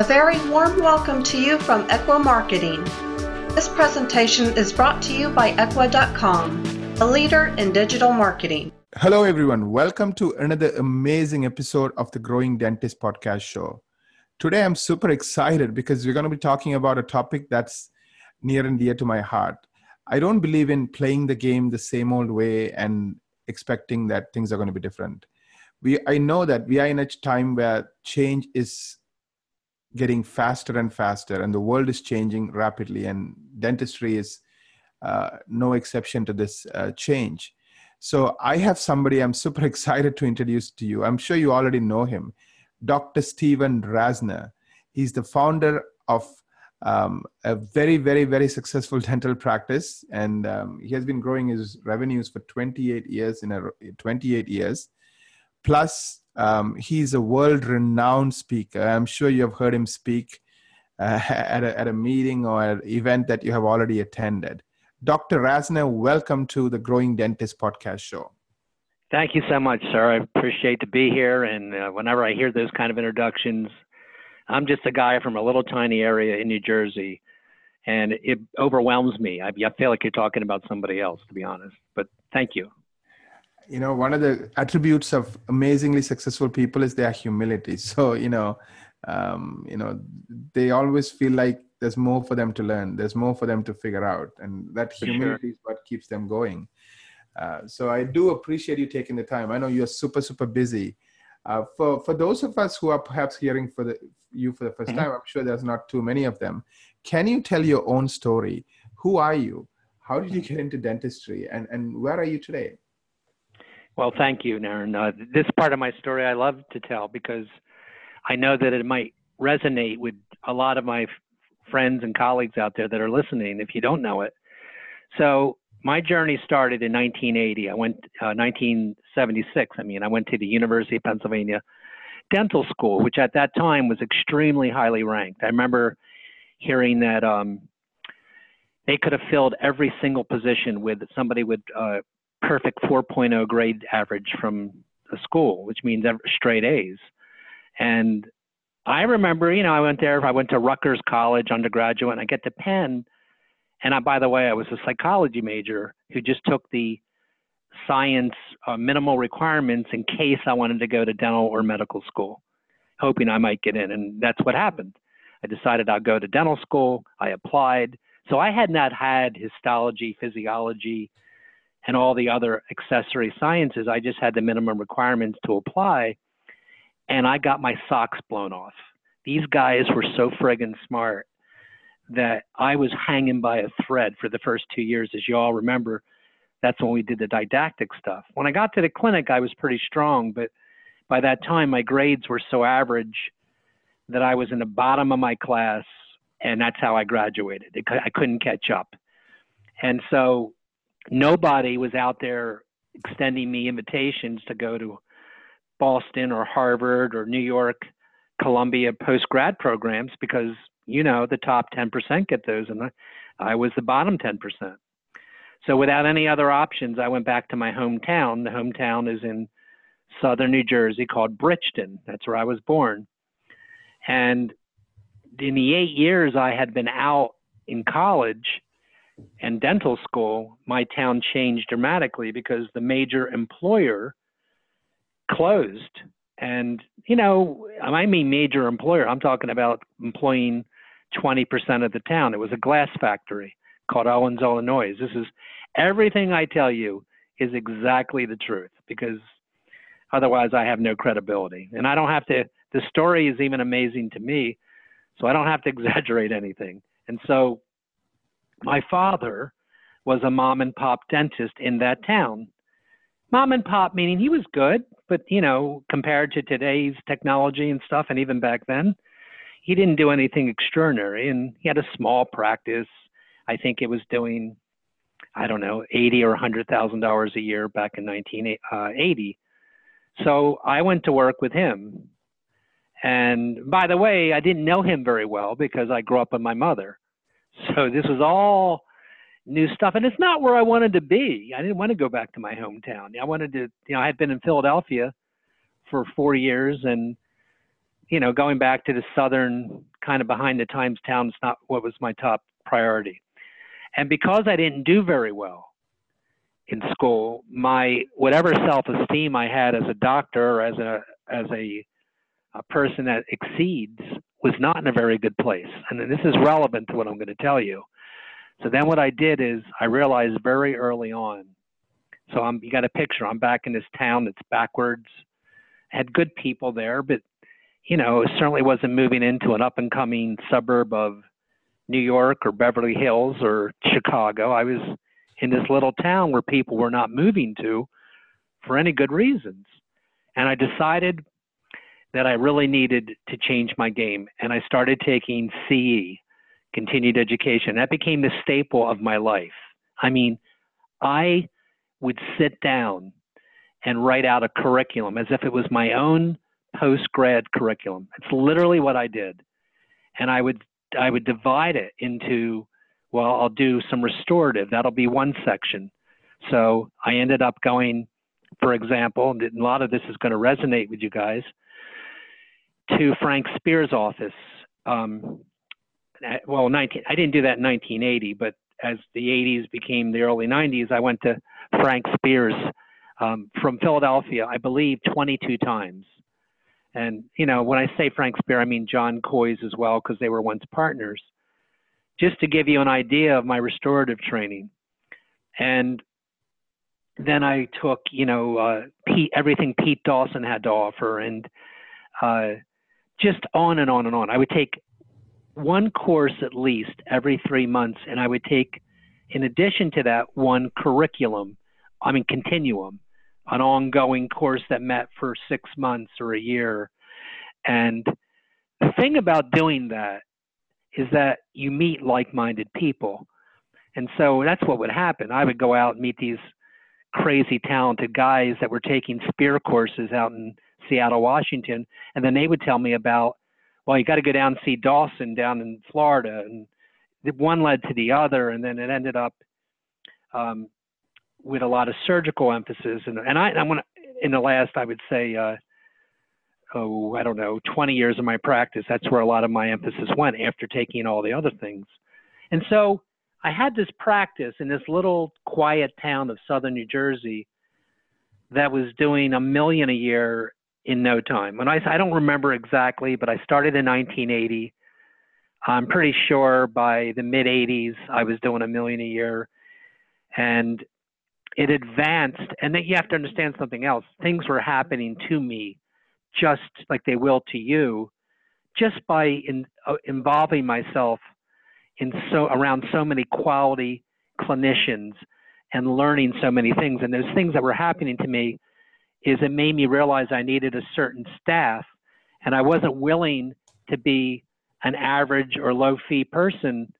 A very warm welcome to you from Ekwa Marketing. This presentation is brought to you by Ekwa.com, a leader in digital marketing. Hello, everyone. Welcome to another amazing episode of the Growing Dentist podcast show. Today, I'm super excited because we're going to be talking about a topic that's near and dear to my heart. I don't believe in playing the game the same old way and expecting that things are going to be different. We, I know that we are in a time where change is getting faster and faster, and the world is changing rapidly, and dentistry is uh, no exception to this uh, change. So, I have somebody I'm super excited to introduce to you. I'm sure you already know him, Dr. Steven Rasner. He's the founder of um, a very, very, very successful dental practice, and um, he has been growing his revenues for 28 years in a 28 years. Plus, um, he's a world renowned speaker. I'm sure you have heard him speak uh, at, a, at a meeting or an event that you have already attended. Dr. Rasner, welcome to the Growing Dentist podcast show. Thank you so much, sir. I appreciate to be here. And uh, whenever I hear those kind of introductions, I'm just a guy from a little tiny area in New Jersey, and it overwhelms me. I, I feel like you're talking about somebody else, to be honest. But thank you you know one of the attributes of amazingly successful people is their humility. So you know um, you know they always feel like there's more for them to learn there's more for them to figure out and that for humility sure. is what keeps them going. Uh, so i do appreciate you taking the time. I know you're super super busy. Uh, for for those of us who are perhaps hearing for the you for the 1st mm-hmm. time i'm sure there's not too many of them can you tell your own story? Who are you? How did you get into dentistry? And and where are you today well, thank you, Naren. Uh, this part of my story I love to tell because I know that it might resonate with a lot of my f- friends and colleagues out there that are listening if you don't know it. So, my journey started in 1980. I went uh, 1976. I mean, I went to the University of Pennsylvania Dental School, which at that time was extremely highly ranked. I remember hearing that um, they could have filled every single position with somebody with uh, perfect 4.0 grade average from the school, which means straight A's. And I remember, you know, I went there. I went to Rutgers College undergraduate, and I get to Penn. And I, by the way, I was a psychology major who just took the science uh, minimal requirements in case I wanted to go to dental or medical school, hoping I might get in. And that's what happened. I decided I'd go to dental school. I applied. So I had not had histology, physiology, and all the other accessory sciences. I just had the minimum requirements to apply, and I got my socks blown off. These guys were so friggin' smart that I was hanging by a thread for the first two years. As you all remember, that's when we did the didactic stuff. When I got to the clinic, I was pretty strong, but by that time, my grades were so average that I was in the bottom of my class, and that's how I graduated. I couldn't catch up. And so nobody was out there extending me invitations to go to Boston or Harvard or New York, Columbia post grad programs because you know the top 10% get those, and I was the bottom 10%. So without any other options, I went back to my hometown. The hometown is in southern New Jersey called Bridgeton. That's where I was born. And in the eight years I had been out in college, and dental school, my town changed dramatically because the major employer closed. And, you know, I mean major employer, I'm talking about employing 20% of the town. It was a glass factory called Owens-Illinois. This is everything I tell you is exactly the truth because otherwise I have no credibility. And I don't have to, the story is even amazing to me, so I don't have to exaggerate anything. And so my father was a mom and pop dentist in that town. Mom and pop meaning he was good, but you know, compared to today's technology and stuff, and even back then, he didn't do anything extraordinary. And he had a small practice. I think it was doing, I don't know, eighty or a hundred thousand dollars a year back in 1980. Uh, so I went to work with him. And by the way, I didn't know him very well because I grew up with my mother. So this was all new stuff, and it's not where I wanted to be. I didn't want to go back to my hometown. I wanted to, you know, I had been in Philadelphia for four years, and you know, going back to the southern kind of behind the times town is not what was my top priority. And because I didn't do very well in school, my whatever self-esteem I had as a doctor or as a as a, a person that exceeds was not in a very good place. And this is relevant to what I'm going to tell you. So then what I did is I realized very early on. So I'm you got a picture. I'm back in this town that's backwards. Had good people there, but you know, it certainly wasn't moving into an up and coming suburb of New York or Beverly Hills or Chicago. I was in this little town where people were not moving to for any good reasons. And I decided that I really needed to change my game. And I started taking CE, continued education. That became the staple of my life. I mean, I would sit down and write out a curriculum as if it was my own post grad curriculum. It's literally what I did. And I would I would divide it into well, I'll do some restorative. That'll be one section. So I ended up going, for example, and a lot of this is going to resonate with you guys, to Frank Spear's office. Um, well, 19, I didn't do that in 1980, but as the 80s became the early 90s, I went to Frank Spear's um, from Philadelphia, I believe, 22 times. And, you know, when I say Frank Spear, I mean John Kois as well, because they were once partners. Just to give you an idea of my restorative training. And then I took, you know, uh, Pete, everything Pete Dawson had to offer, and uh, just on and on and on. I would take one course at least every three months, and I would take, in addition to that, one curriculum, I mean, continuum an ongoing course that met for six months or a year. And the thing about doing that is that you meet like minded people. And so that's what would happen. I would go out and meet these crazy talented guys that were taking spear courses out in Seattle, Washington. And then they would tell me about, well, you got to go down and see Dawson down in Florida. And one led to the other. And then it ended up um, with a lot of surgical emphasis. And, and I, I'm gonna, in the last, I would say, uh, oh, I don't know, 20 years of my practice, that's where a lot of my emphasis went after taking all the other things. And so I had this practice in this little quiet town of southern New Jersey that was doing a million a year in no time. And I, I don't remember exactly, but I started in 1980. I'm pretty sure by the mid 80s I was doing a million a year. And it advanced, and then you have to understand something else. Things were happening to me just like they will to you, just by in, uh, involving myself in so around so many quality clinicians and learning so many things. And those things that were happening to me is it made me realize I needed a certain staff, and I wasn't willing to be an average or low fee person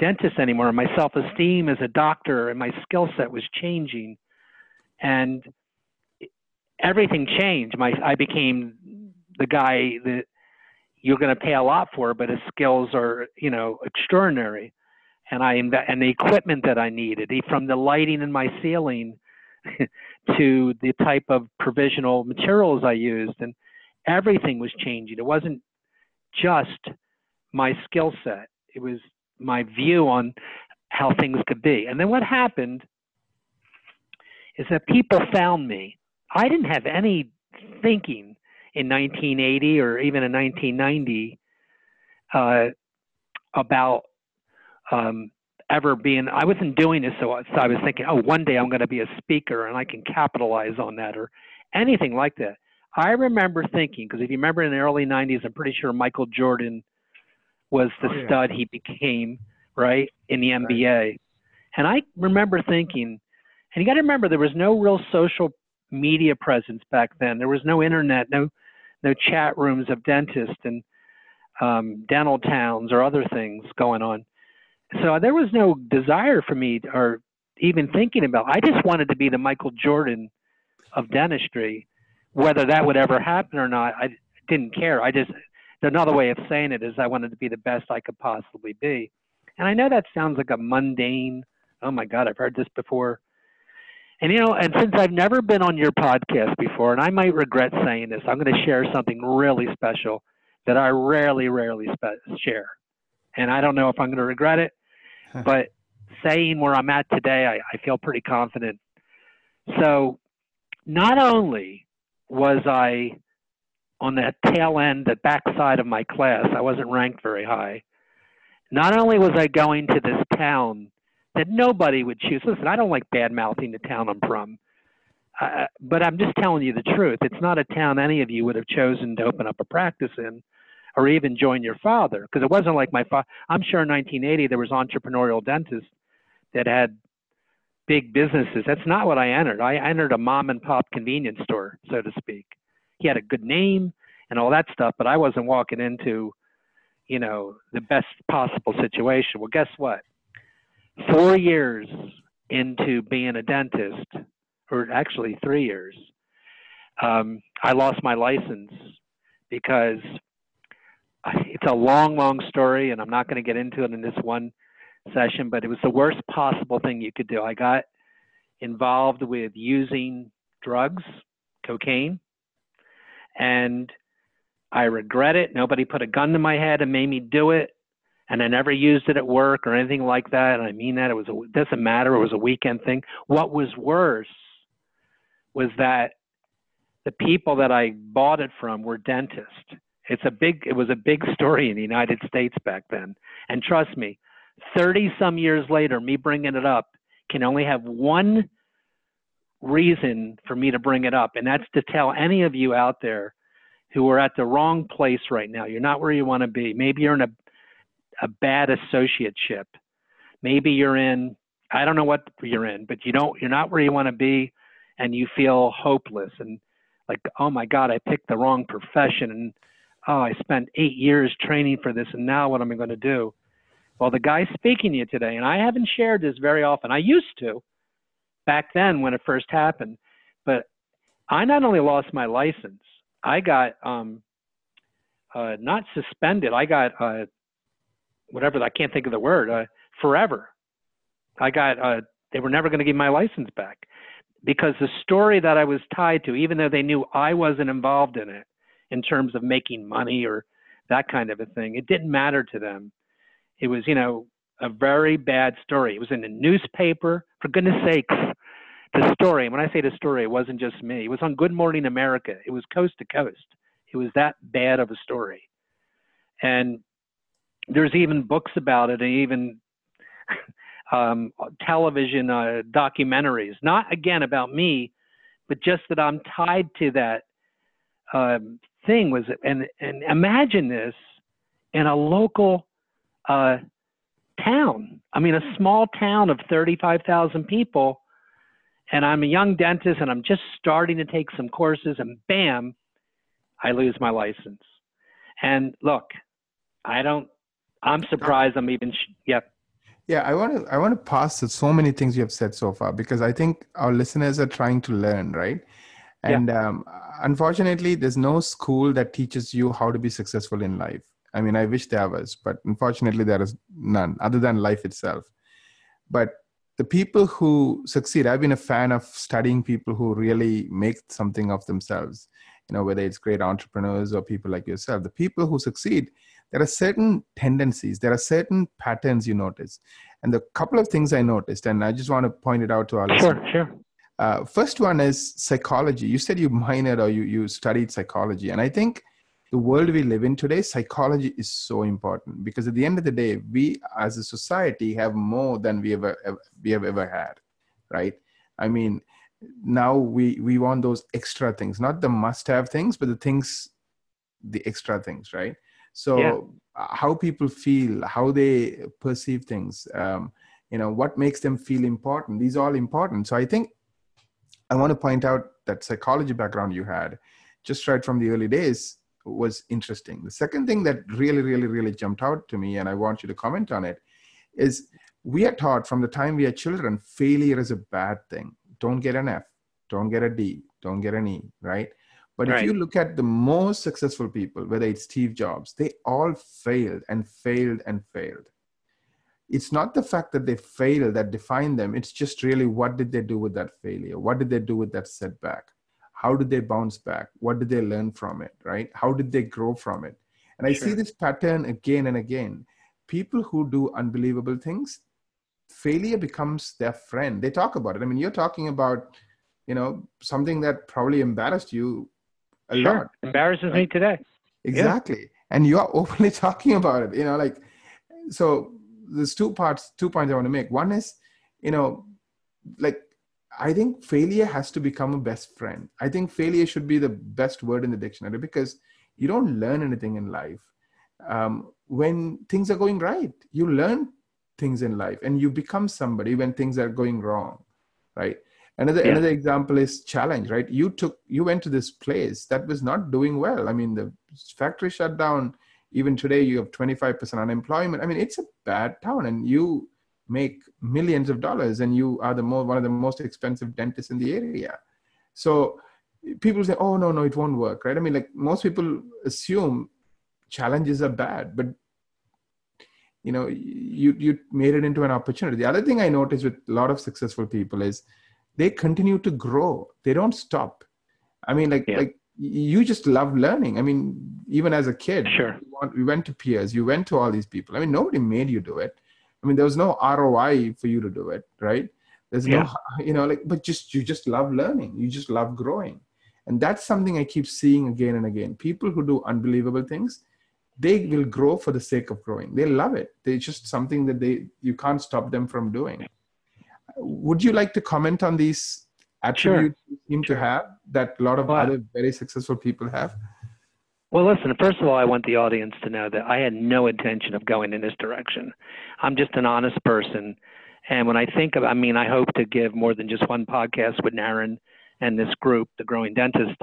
dentist anymore. My self esteem as a doctor and my skill set was changing, and everything changed. My I became the guy that you're going to pay a lot for, but his skills are you know extraordinary, and I and the equipment that I needed, from the lighting in my ceiling to the type of provisional materials I used, and everything was changing. It wasn't just my skill set; it was my view on how things could be. And then what happened is that people found me. I didn't have any thinking in 1980 or even in 1990 uh, about um, ever being. I wasn't doing this, so I was thinking, oh, one day I'm going to be a speaker and I can capitalize on that or anything like that. I remember thinking because if you remember in the early 90s, I'm pretty sure Michael Jordan was the oh, yeah. stud he became, right, in the NBA. Right. And I remember thinking, and you got to remember there was no real social media presence back then. There was no internet, no no chat rooms of dentists and um, dental towns or other things going on. So there was no desire for me or even thinking about. I just wanted to be the Michael Jordan of dentistry. Whether that would ever happen or not, I didn't care. I just another way of saying it is I wanted to be the best I could possibly be. And I know that sounds like a mundane, oh my God, I've heard this before. And you know, and since I've never been on your podcast before, and I might regret saying this, I'm going to share something really special that I rarely, rarely spe- share. And I don't know if I'm going to regret it, but saying where I'm at today, I, I feel pretty confident. So, not only was I on the tail end, the backside of my class, I wasn't ranked very high. Not only was I going to this town that nobody would choose. Listen, I don't like bad mouthing the town I'm from, uh, but I'm just telling you the truth. It's not a town any of you would have chosen to open up a practice in, or even join your father, because it wasn't like my father. I'm sure in 1980 there was entrepreneurial dentists that had big businesses. That's not what I entered. I entered a mom and pop convenience store, so to speak. He had a good name and all that stuff, but I wasn't walking into, you know, the best possible situation. Well, guess what? four years into being a dentist, or actually three years, um, I lost my license because it's a long, long story, and I'm not going to get into it in this one session, but it was the worst possible thing you could do. I got involved with using drugs, cocaine, and I regret it. Nobody put a gun to my head and made me do it and I never used it at work or anything like that. And I mean that it was a, it doesn't matter. It was a weekend thing. What was worse was that the people that I bought it from were dentists. It's a big, it was a big story in the United States back then. And trust me, 30 some years later, me bringing it up can only have one reason for me to bring it up. And that's to tell any of you out there who are at the wrong place right now. You're not where you want to be. Maybe you're in a a bad associateship. Maybe you're in I don't know what you're in, but you don't you're not where you want to be and you feel hopeless and like oh my god, I picked the wrong profession and oh, I spent 8 years training for this and now what am I going to do? Well, the guy speaking to you today and I haven't shared this very often. I used to back then when it first happened, but I not only lost my license, I got um uh, not suspended. I got uh, whatever I can't think of the word uh, forever. I got uh, they were never going to give my license back because the story that I was tied to, even though they knew I wasn't involved in it in terms of making money or that kind of a thing, it didn't matter to them. It was you know a very bad story. It was in the newspaper. For goodness sakes, the story. And when I say the story, it wasn't just me. It was on Good Morning America. It was coast to coast. It was that bad of a story. And there's even books about it and even um, television uh, documentaries. Not again about me, but just that I'm tied to that um, thing. Was and and imagine this in a local uh, town. I mean, a small town of 35,000 people, and I'm a young dentist, and I'm just starting to take some courses, and bam, I lose my license. And look, I don't I'm surprised. I'm even. Yep. Yeah, I want to I want to pass so many things you have said so far because I think our listeners are trying to learn, right? And yeah. um, unfortunately, there's no school that teaches you how to be successful in life. I mean, I wish there was, but unfortunately, there is none other than life itself. But the people who succeed, I've been a fan of studying people who really make something of themselves. You know, whether it's great entrepreneurs or people like yourself, the people who succeed, there are certain tendencies, there are certain patterns you notice. And the couple of things I noticed, and I just want to point it out to our sure, listeners. Sure, uh, first one is psychology. You said you minored or you, you studied psychology. And I think the world we live in today, psychology is so important because at the end of the day, we as a society have more than we ever, ever we have ever had, right? I mean, now we we want those extra things, not the must-have things, but the things, the extra things, right? so yeah. How people feel how they perceive things um, you know what makes them feel important these are all important so i think i want to point out that psychology background you had just right from the early days was interesting the second thing that really really really jumped out to me and i want you to comment on it is we are taught from the time we are children failure is a bad thing don't get an f don't get a d don't get an e right but right. if you look at the most successful people, whether it's Steve Jobs, they all failed and failed and failed. It's not the fact that they fail that define them it's just really what did they do with that failure? What did they do with that setback? How did they bounce back? What did they learn from it right? How did they grow from it? And i sure. see this pattern again and again. People who do unbelievable things failure becomes their friend. They talk about it. I mean you're talking about you know something that probably embarrassed you a sure. lot embarrasses right? me today. Exactly. Yeah. and you're openly talking about it you know like so there's two parts two points i want to make. One is you know like i think failure has to become a best friend. I think failure should be the best word in the dictionary because you don't learn anything in life. Um, when things are going right you learn things in life and you become somebody when things are going wrong right? Another yeah. another example is challenge right? You took you went to this place that was not doing well. I mean the factory shut down even today you have 25% unemployment. I mean it's a bad town and you make millions of dollars and you are the more one of the most expensive dentists in the area. So people say oh no no it won't work right? I mean like most people assume challenges are bad but you know you you made it into an opportunity. The other thing i notice with a lot of successful people is they continue to grow. They don't stop. I mean like yeah. like you just love learning. I mean, even as a kid, sure. We went to peers, you went to all these people. I mean, nobody made you do it. I mean, there was no ROI for you to do it, right? There's yeah. no, you know, like, but just you just love learning. You just love growing, and that's something I keep seeing again and again. People who do unbelievable things, they will grow for the sake of growing. They love it. They just something that they you can't stop them from doing. Would you like to comment on these attributes sure. you seem to have that a lot of well, other very successful people have? Well, listen, first of all, I want the audience to know that I had no intention of going in this direction. I'm just an honest person. And when I think of, I mean, I hope to give more than just one podcast with Naren and this group, The Growing Dentist.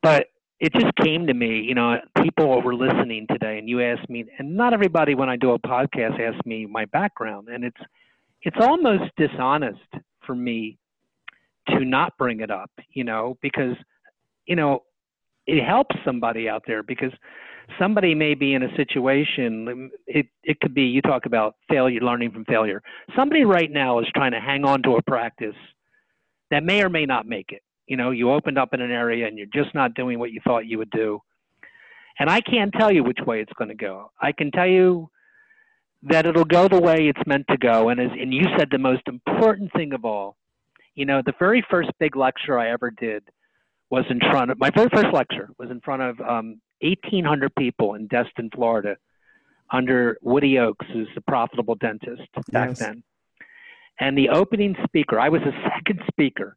But it just came to me, you know, people were listening today and you asked me, and not everybody when I do a podcast asks me my background. And it's, it's almost dishonest for me to not bring it up, you know, because, you know, it helps somebody out there because somebody may be in a situation um, it, it could be you talk about failure learning from failure. Somebody right now is trying to hang on to a practice that may or may not make it. You know you opened up in an area and you're just not doing what you thought you would do. And i can't tell you which way it's going to go. I can tell you that it'll go the way it's meant to go. And as and you said the most important thing of all you know, the very first big lecture I ever did was in front of my very first lecture was in front of um, 1,800 people in Destin, Florida, under Woody Oakes, who's a profitable dentist back yes. then. And the opening speaker, I was the second speaker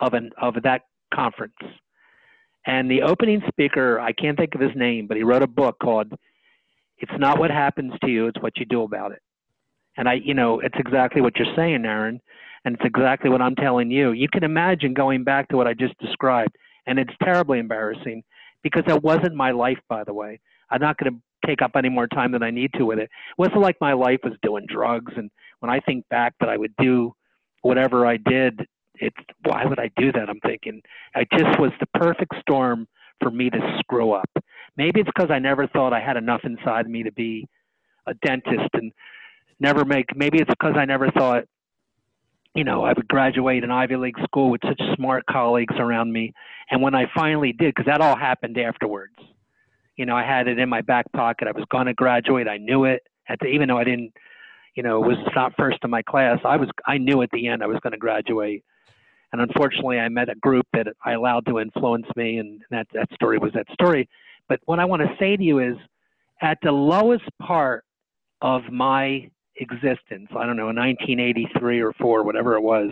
of an of that conference. And the opening speaker, I can't think of his name, but he wrote a book called "It's Not What Happens to You; It's What You Do About It." And I, you know, it's exactly what you're saying, Aaron. And it's exactly what I'm telling you. You can imagine going back to what I just described, and it's terribly embarrassing because that wasn't my life, by the way. I'm not going to take up any more time than I need to with it. It wasn't like my life was doing drugs. And when I think back that I would do whatever I did, it's why would I do that? I'm thinking it just was the perfect storm for me to screw up. Maybe it's because I never thought I had enough inside me to be a dentist and never make. Maybe it's because I never thought you know, I would graduate an Ivy League school with such smart colleagues around me. And when I finally did, because that all happened afterwards, you know, I had it in my back pocket. I was going to graduate. I knew it. At the, even though I didn't, you know, was not first in my class, I was. I knew at the end I was going to graduate. And unfortunately, I met a group that I allowed to influence me, and that that story was that story. But what I want to say to you is, at the lowest part of my existence. I don't know, in 1983 or four, whatever it was,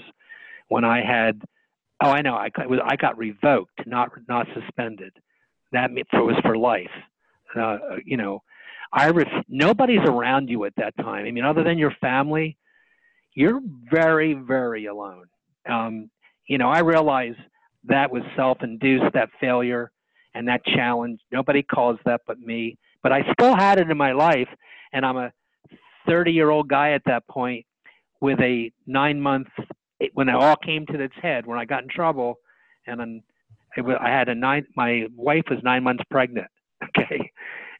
when I had, oh, I know, I got, I got revoked, not not suspended. That was for life. Uh, you know, I ref- nobody's around you at that time. I mean, other than your family, you're very, very alone. Um, you know, I realize that was self-induced, that failure and that challenge. Nobody caused that but me. But I still had it in my life, and I'm a 30 year old guy at that point with a nine month when it all came to its head when I got in trouble and then I had a nine my wife was nine months pregnant okay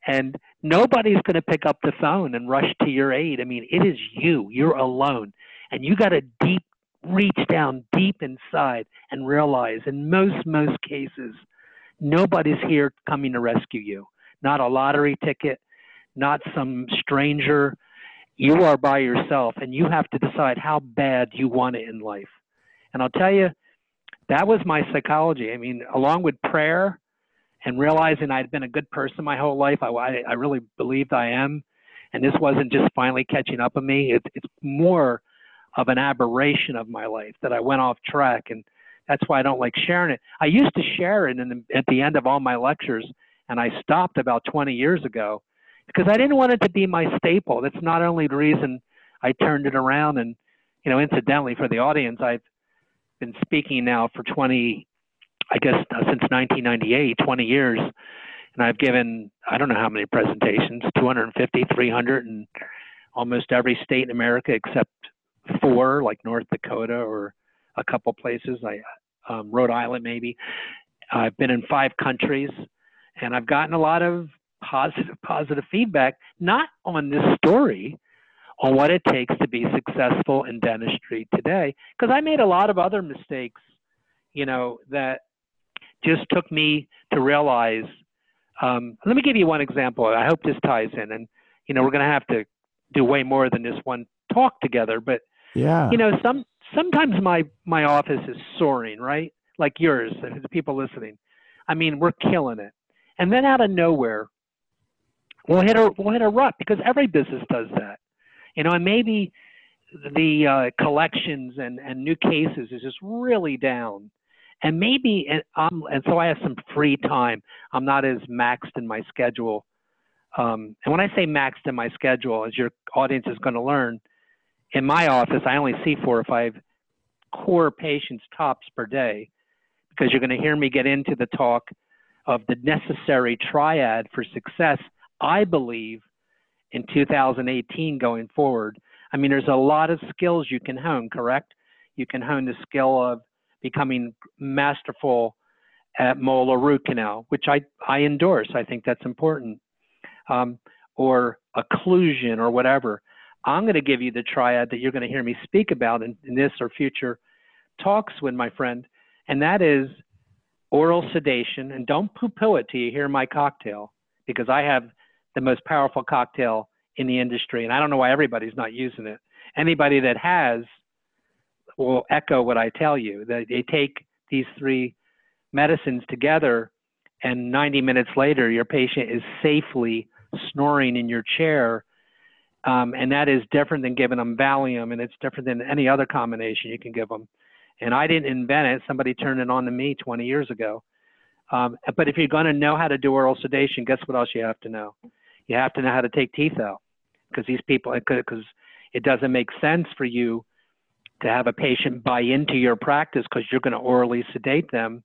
and nobody's going to pick up the phone and rush to your aid. I mean, it is you. You're alone, and you got to deep reach down deep inside and realize, in most most cases, nobody's here coming to rescue you. Not a lottery ticket, not some stranger. You are by yourself, and you have to decide how bad you want it in life. And I'll tell you, that was my psychology. I mean, along with prayer and realizing I'd been a good person my whole life, I, I really believed I am. And this wasn't just finally catching up on me. It, it's more of an aberration of my life that I went off track. And that's why I don't like sharing it. I used to share it the, at the end of all my lectures, and I stopped about 20 years ago because I didn't want it to be my staple. That's not only the reason I turned it around. And, you know, incidentally, for the audience, I've been speaking now for 20, I guess, uh, since 1998, 20 years. And I've given, I don't know how many presentations, 250, 300, and almost every state in America except four, like North Dakota or a couple places, I, um, Rhode Island maybe. I've been in five countries, and I've gotten a lot of positive positive feedback, not on this story, on what it takes to be successful in dentistry today. Because I made a lot of other mistakes, you know, that just took me to realize. Um, let me give you one example. I hope this ties in, and you know, we're going to have to do way more than this one talk together. But yeah, you know, some sometimes my my office is soaring, right? Like yours, the people listening. I mean, we're killing it, and then out of nowhere, we'll hit a we'll hit a rut because every business does that you know, and maybe the uh, collections and, and new cases is just really down. And maybe, and, um, and so I have some free time. I'm not as maxed in my schedule. Um, and when I say maxed in my schedule, as your audience is going to learn, in my office, I only see four or five core patients tops per day because you're going to hear me get into the talk of the necessary triad for success, I believe, in 2018 going forward. I mean, there's a lot of skills you can hone, correct? You can hone the skill of becoming masterful at molar root canal, which I, I endorse. I think that's important. Um, or occlusion or whatever. I'm going to give you the triad that you're going to hear me speak about in, in this or future talks with my friend, and that is oral sedation. And don't poo poo it till you hear my cocktail, because I have the most powerful cocktail in the industry. And I don't know why everybody's not using it. Anybody that has will echo what I tell you. That they take these three medicines together, and 90 minutes later, your patient is safely snoring in your chair. Um, and that is different than giving them Valium, and it's different than any other combination you can give them. And I didn't invent it. Somebody turned it on to me 20 years ago. Um, but if you're going to know how to do oral sedation, guess what else you have to know? You have to know how to take teeth out because these people because it doesn't make sense for you to have a patient buy into your practice because you're going to orally sedate them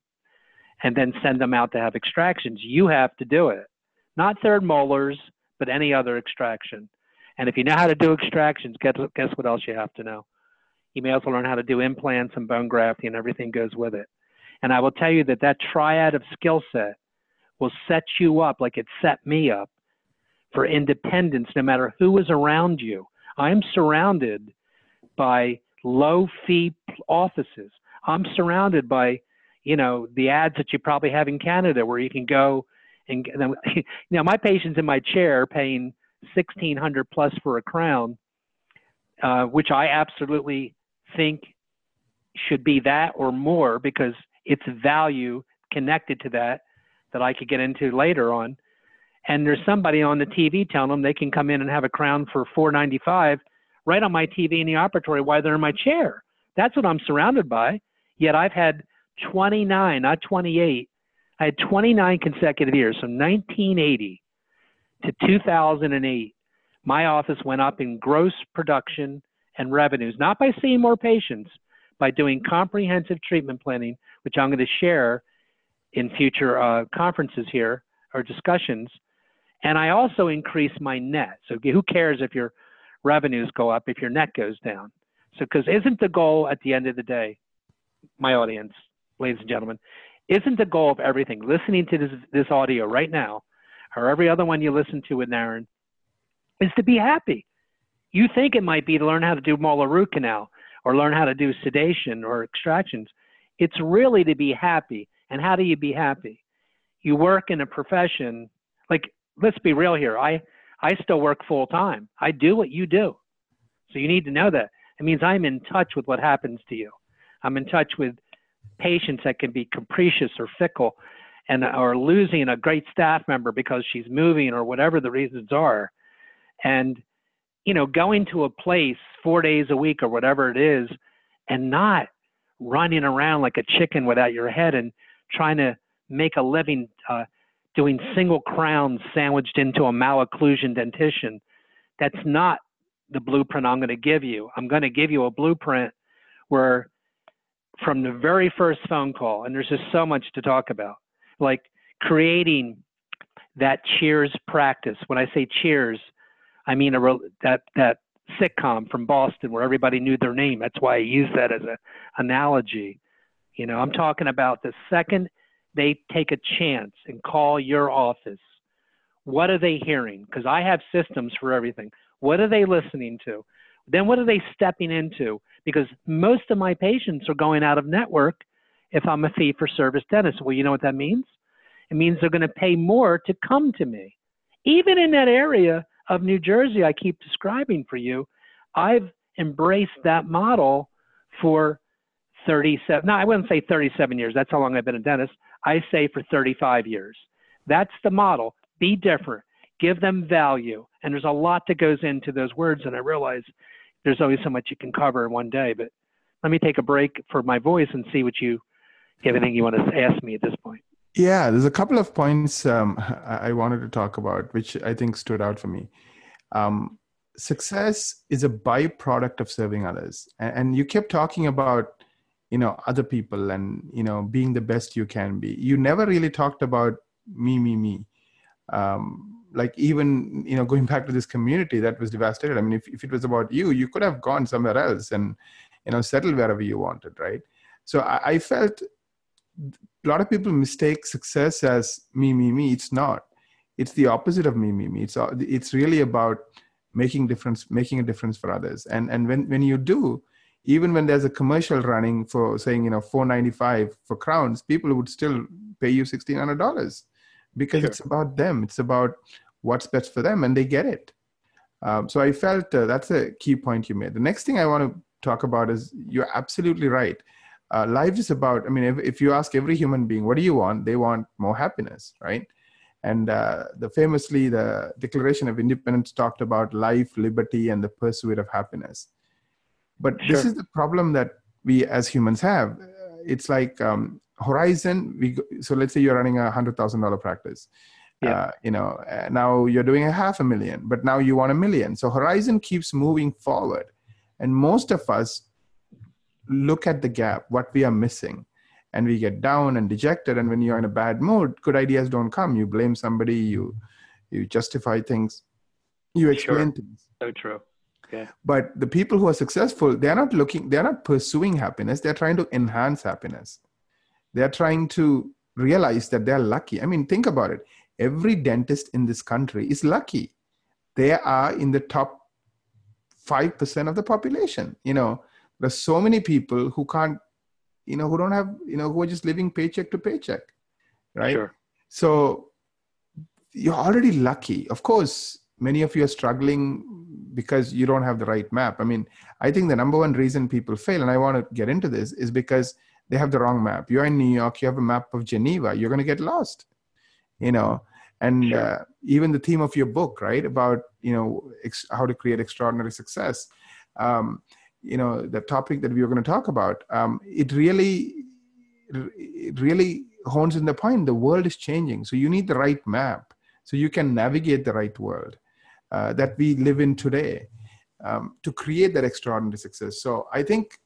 and then send them out to have extractions. You have to do it, not third molars, but any other extraction. And if you know how to do extractions, guess, guess what else you have to know? You may also learn how to do implants and bone grafting, and everything goes with it. And I will tell you that that triad of skill set will set you up like it set me up for independence no matter who is around you. I'm surrounded by low fee offices. I'm surrounded by, you know, the ads that you probably have in Canada where you can go and you know, my patient's in my chair paying 1600 plus for a crown, uh, which I absolutely think should be that or more because it's value connected to that that I could get into later on and there's somebody on the TV telling them they can come in and have a crown for 4.95 right on my TV in the operatory while they're in my chair. That's what I'm surrounded by. Yet I've had 29, not 28. I had 29 consecutive years, from 1980 to 2008. My office went up in gross production and revenues, not by seeing more patients, by doing comprehensive treatment planning, which I'm going to share in future uh, conferences here or discussions and I also increase my net. So who cares if your revenues go up if your net goes down? So because isn't the goal at the end of the day, my audience, ladies and gentlemen, isn't the goal of everything listening to this this audio right now? or every other one you listen to with Naren, is to be happy. You think it might be to learn how to do molar root canal or learn how to do sedation or extractions. It's really to be happy. And how do you be happy? You work in a profession like let's be real here. I I still work full time. I do what you do. So you need to know that. It means I'm in touch with what happens to you. I'm in touch with patients that can be capricious or fickle and or losing a great staff member because she's moving or whatever the reasons are. And you know, going to a place 4 days a week or whatever it is and not running around like a chicken without your head and trying to make a living uh, doing single crowns sandwiched into a malocclusion dentition. That's not the blueprint I'm going to give you. I'm going to give you a blueprint where from the very first phone call, and there's just so much to talk about, like creating that cheers practice. When I say cheers, I mean a, that, that sitcom from Boston where everybody knew their name. That's why I use that as an analogy. You know, I'm talking about the second they take a chance and call your office, what are they hearing? Because I have systems for everything. What are they listening to? Then what are they stepping into? Because most of my patients are going out of network if I'm a fee for service dentist. Well, you know what that means? It means they're going to pay more to come to me. Even in that area of New Jersey I keep describing for you, I've embraced that model for 37, no, I wouldn't say 37 years. That's how long I've been a dentist. I say for 35 years. That's the model. Be different. Give them value. And there's a lot that goes into those words. And I realize there's always so much you can cover in one day. But let me take a break for my voice and see what you, have anything you want to ask me at this point. Yeah, there's a couple of points um, I wanted to talk about, which I think stood out for me. Um, success is a byproduct of serving others. And you kept talking about you know other people and you know being the best you can be. You never really talked about me me me. Um, like even you know going back to this community that was devastated. I mean if, if it was about you you could have gone somewhere else and you know settled wherever you wanted right? So I, I felt a lot of people mistake success as me me me. It's not. It's the opposite of me me me. It's it's really about making difference making a difference for others. And and when when you do even when there's a commercial running for saying you know 495 for crowns people would still pay you $1600 because sure. it's about them. It's about what's best for them and they get it. Um, so i felt uh, that's a key point you made. The next thing i want to talk about is you're absolutely right. Uh, life is about i mean if, if, you ask every human being what do you want? They want more happiness right? And uh, the famously the declaration of independence talked about life liberty and the pursuit of happiness but sure. this is the problem that we as humans have. It's like um, Horizon. We so let's say you're running a hundred thousand dollar practice. Yeah. Uh, you know, now you're doing a half a million, but now you want a million. So Horizon keeps moving forward, and most of us look at the gap, what we are missing, and we get down and dejected. And when you're in a bad mood, good ideas don't come. You blame somebody. You you justify things. You explain sure. things. So true. But the people who are successful, they're not looking, they're not pursuing happiness. They're trying to enhance happiness. They're trying to realize that they're lucky. I mean, think about it. Every dentist in this country is lucky. They are in the top 5% of the population. You know, there's so many people who can't, you know, who don't have, you know, who are just living paycheck to paycheck. Right. Sure. So you're already lucky. Of course, many of you are struggling because you don't have the right map. I mean, I think the number one reason people fail, and I want to get into this, is because they have the wrong map. You're in New York, you have a map of Geneva, you're going to get lost, you know. And sure. uh, even the theme of your book, right, about you know ex- how to create extraordinary success, um, you know, the topic that we were going to talk about, um, it really, it really hones in the point. The world is changing, so you need the right map so you can navigate the right world uh, that we live in today um, to create that extraordinary success. So I think,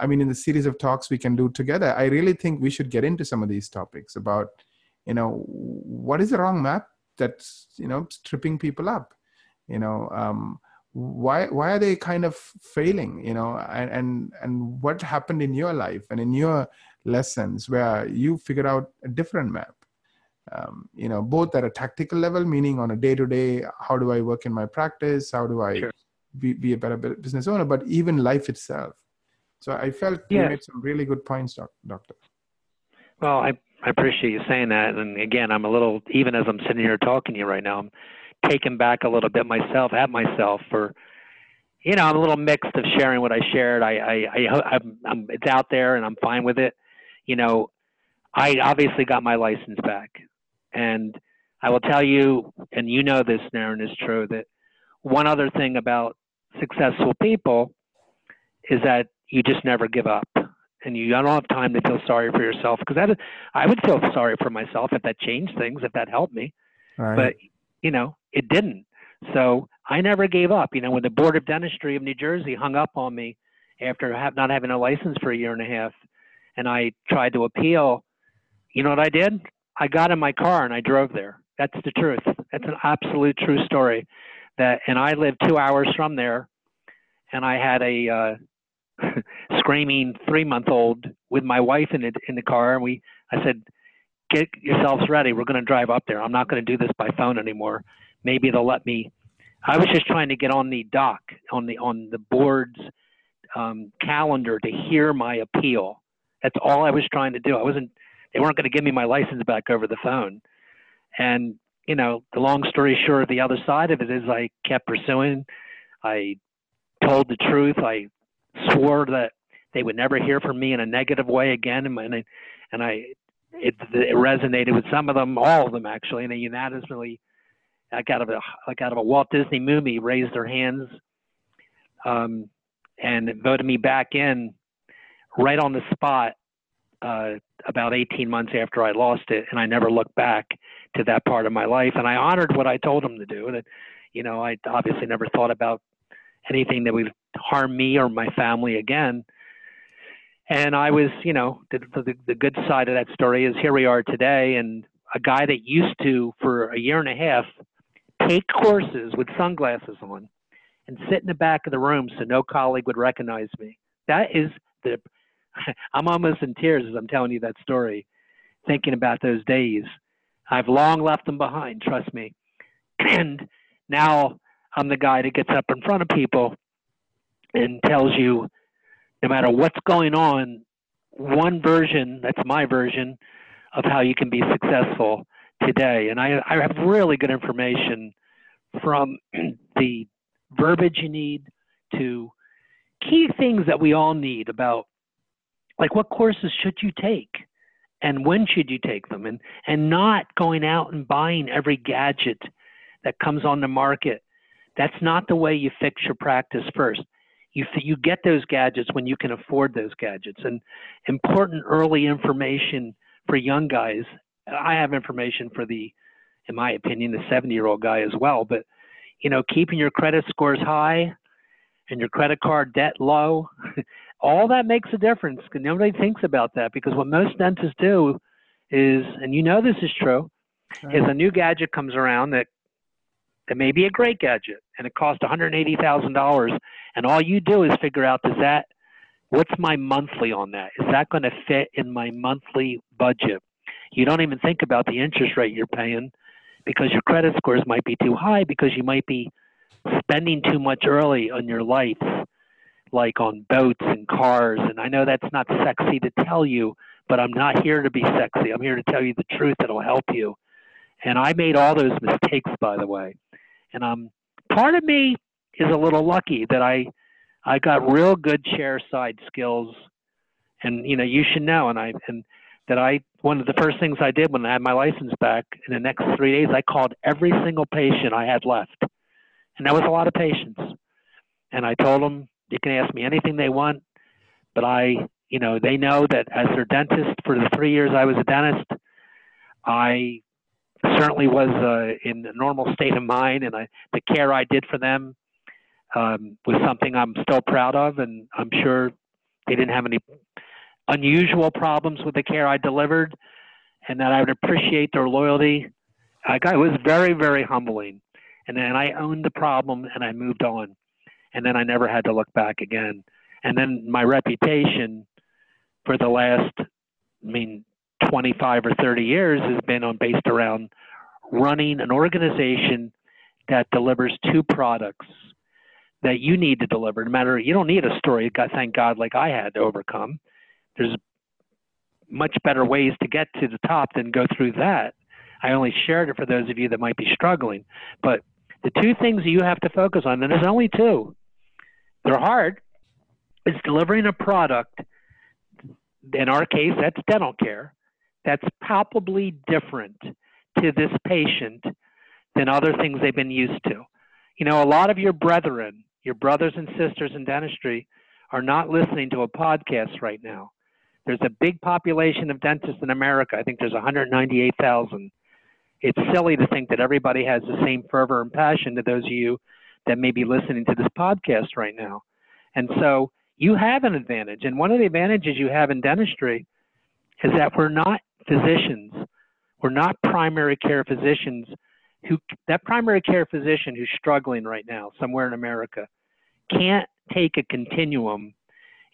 I mean, in the series of talks we can do together, I really think we should get into some of these topics about, you know, what is the wrong map that's, you know, tripping people up, you know, um, why why are they kind of failing you know and, and and what happened in your life and in your lessons where you figured out a different map um, you know, both at a tactical level, meaning on a day to day, how do I work in my practice? How do I sure. be, be a better business owner? But even life itself. So I felt yeah. you made some really good points, Doctor. Well, I, I appreciate you saying that. And again, I'm a little, even as I'm sitting here talking to you right now, I'm taken back a little bit myself at myself for, you know, I'm a little mixed of sharing what I shared. I, I, I I'm, I'm, it's out there and I'm fine with it. You know, I obviously got my license back and I will tell you, and you know this, Naren, is true, that one other thing about successful people is that you just never give up. And you don't have time to feel sorry for yourself because that I would feel sorry for myself if that changed things, if that helped me. Right. But you know, it didn't. So I never gave up. You know, when the Board of Dentistry of New Jersey hung up on me after have, not having a license for a year and a half, and I tried to appeal, you know what I did? I got in my car and I drove there. That's the truth. That's an absolute true story. That and I lived two hours from there, and I had a uh, screaming three-month-old with my wife in the in the car, and we. I said, "Get yourselves ready. We're going to drive up there. I'm not going to do this by phone anymore. Maybe they'll let me." I was just trying to get on the dock on the on the board's um, calendar to hear my appeal. That's all I was trying to do. I wasn't they weren't going to give me my license back over the phone. And, you know, the long story short, the other side of it is I kept pursuing. I told the truth. I swore that they would never hear from me in a negative way again. And, I, and I, it, it resonated with some of them, all of them actually, and they unanimously, like out of a, like out of a Walt Disney movie, raised their hands um, and voted me back in right on the spot uh, about 18 months after I lost it, and I never looked back to that part of my life. And I honored what I told him to do. That, you know, I obviously never thought about anything that would harm me or my family again. And I was, you know, the, the, the good side of that story is here we are today, and a guy that used to, for a year and a half, take courses with sunglasses on and sit in the back of the room so no colleague would recognize me. That is the I'm almost in tears as I'm telling you that story, thinking about those days. I've long left them behind, trust me. And now I'm the guy that gets up in front of people and tells you no matter what's going on, one version, that's my version, of how you can be successful today. And I, I have really good information from the verbiage you need to key things that we all need about like what courses should you take? And when should you take them? And and not going out and buying every gadget that comes on the market. That's not the way you fix your practice first. You you get those gadgets when you can afford those gadgets. And important early information for young guys. I have information for the in my opinion the 70 year old guy as well. But you know keeping your credit scores high and your credit card debt low all that makes a difference. Nobody thinks about that because what most dentists do is, and you know this is true, right. is a new gadget comes around that that may be a great gadget and it costs $180,000 and all you do is figure out does that what's my monthly on that? Is that going to fit in my monthly budget? You don't even think about the interest rate you're paying because your credit scores might be too high because you might be spending too much early on your life like on boats and cars. And I know that's not sexy to tell you, but I'm not here to be sexy. I'm here to tell you the truth that'll help you. And I made all those mistakes, by the way. And um, part of me is a little lucky that I I got real good chair side skills. And you know, you should know. And I and that I one of the first things I did when I had my license back in the next three days, I called every single patient I had left, and that was a lot of patients. And I told them they can ask me anything they want, but I, you know, they know that as their dentist for the three years I was a dentist, I certainly was uh, in a normal state of mind, and I, the care I did for them um, was something I'm still proud of, and I'm sure they didn't have any unusual problems with the care I delivered, and that I would appreciate their loyalty. I got, it was very, very humbling, and then I owned the problem and I moved on and then I never had to look back again. And then my reputation for the last, I mean, 25 or 30 years has been on based around running an organization that delivers two products that you need to deliver. No matter you don't need a story, thank God, like I had to overcome. There's much better ways to get to the top than go through that. I only shared it for those of you that might be struggling. But the two things you have to focus on, and there's only two, they're hard, is delivering a product. In our case, that's dental care. That's palpably different to this patient than other things they've been used to. You know, a lot of your brethren, your brothers and sisters in dentistry, are not listening to a podcast right now. There's a big population of dentists in America. I think there's 198,000. It's silly to think that everybody has the same fervor and passion to those of you that may be listening to this podcast right now. And so you have an advantage. And one of the advantages you have in dentistry is that we're not physicians. We're not primary care physicians who that primary care physician who's struggling right now somewhere in America can't take a continuum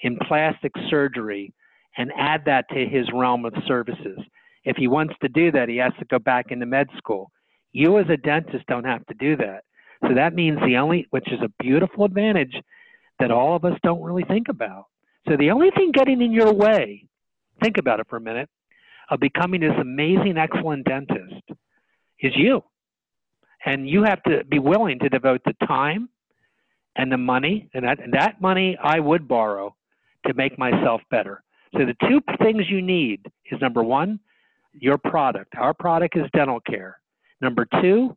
in plastic surgery and add that to his realm of services. If he wants to do that, he has to go back into med school. You as a dentist don't have to do that. So that means the only, which is a beautiful advantage that all of us don't really think about. So the only thing getting in your way, think about it for a minute, of becoming this amazing, excellent dentist is you. And you have to be willing to devote the time and the money, and that, and that money I would borrow to make myself better. So the two things you need is number one, your product. Our product is dental care. Number two,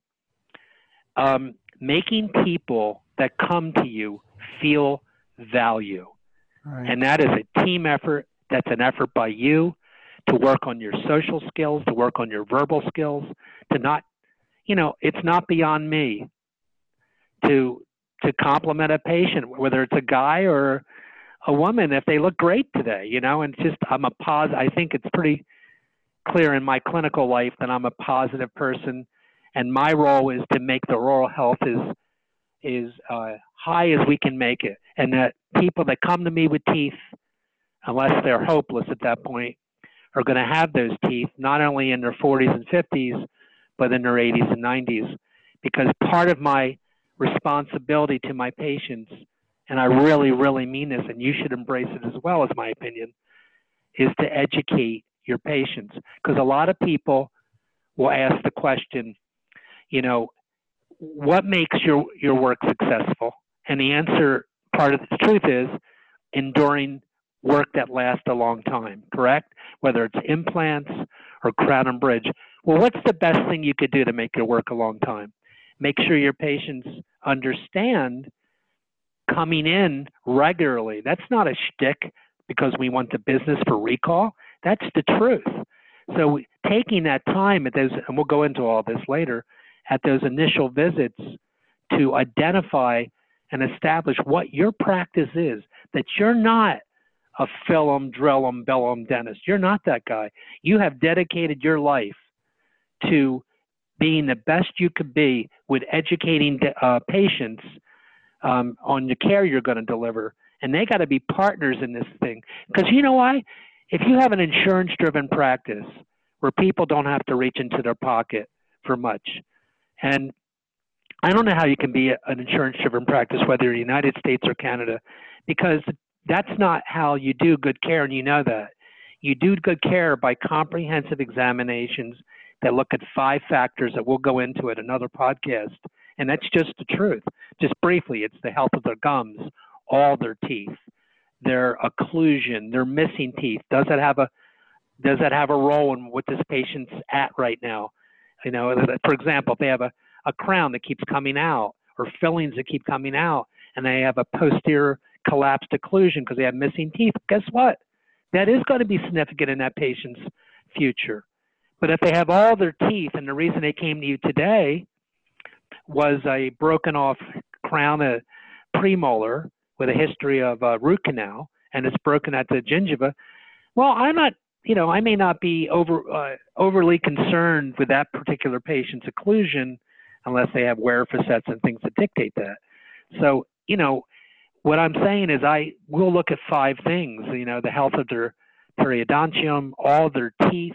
um, making people that come to you feel value. Right. And that is a team effort. That's an effort by you to work on your social skills, to work on your verbal skills, to not, you know, it's not beyond me to to compliment a patient, whether it's a guy or a woman, if they look great today, you know, and just I'm a pos. I think it's pretty clear in my clinical life that I'm a positive person, and my role is to make the oral health as is uh, high as we can make it, and that people that come to me with teeth, unless they're hopeless at that point, are going to have those teeth not only in their 40s and 50s, but in their 80s and 90s, because part of my responsibility to my patients, and I really, really mean this, and you should embrace it as well, as my opinion, is to educate your patients, because a lot of people will ask the question, you know, what makes your, your work successful? And the answer, part of the truth is enduring work that lasts a long time, correct? Whether it's implants or crown and bridge. Well, what's the best thing you could do to make your work a long time? Make sure your patients understand coming in regularly. That's not a shtick because we want the business for recall. That's the truth. So taking that time at those, and we'll go into all this later, at those initial visits to identify and establish what your practice is, that you're not a fill 'em, drill 'em, bill 'em dentist. You're not that guy. You have dedicated your life to being the best you could be with educating uh, patients um, on the care you're going to deliver. And they got to be partners in this thing. Because you know why? If you have an insurance driven practice where people don't have to reach into their pocket for much, and I don't know how you can be an insurance driven practice, whether you're United States or Canada, because that's not how you do good care, and you know that. You do good care by comprehensive examinations that look at five factors that we'll go into at another podcast. And that's just the truth. Just briefly, it's the health of their gums, all their teeth, their occlusion, their missing teeth. Does that have a does that have a role in what this patient's at right now? You know, for example, if they have a, a crown that keeps coming out or fillings that keep coming out and they have a posterior collapsed occlusion because they have missing teeth, guess what? That is going to be significant in that patient's future. But if they have all their teeth, and the reason they came to you today was a broken off crown, a premolar with a history of a root canal, and it's broken at the gingiva. Well, I'm not, you know, I may not be over uh, overly concerned with that particular patient's occlusion unless they have wear facets and things that dictate that. So, you know, what I'm saying is I will look at five things, you know, the health of their periodontium, all their teeth.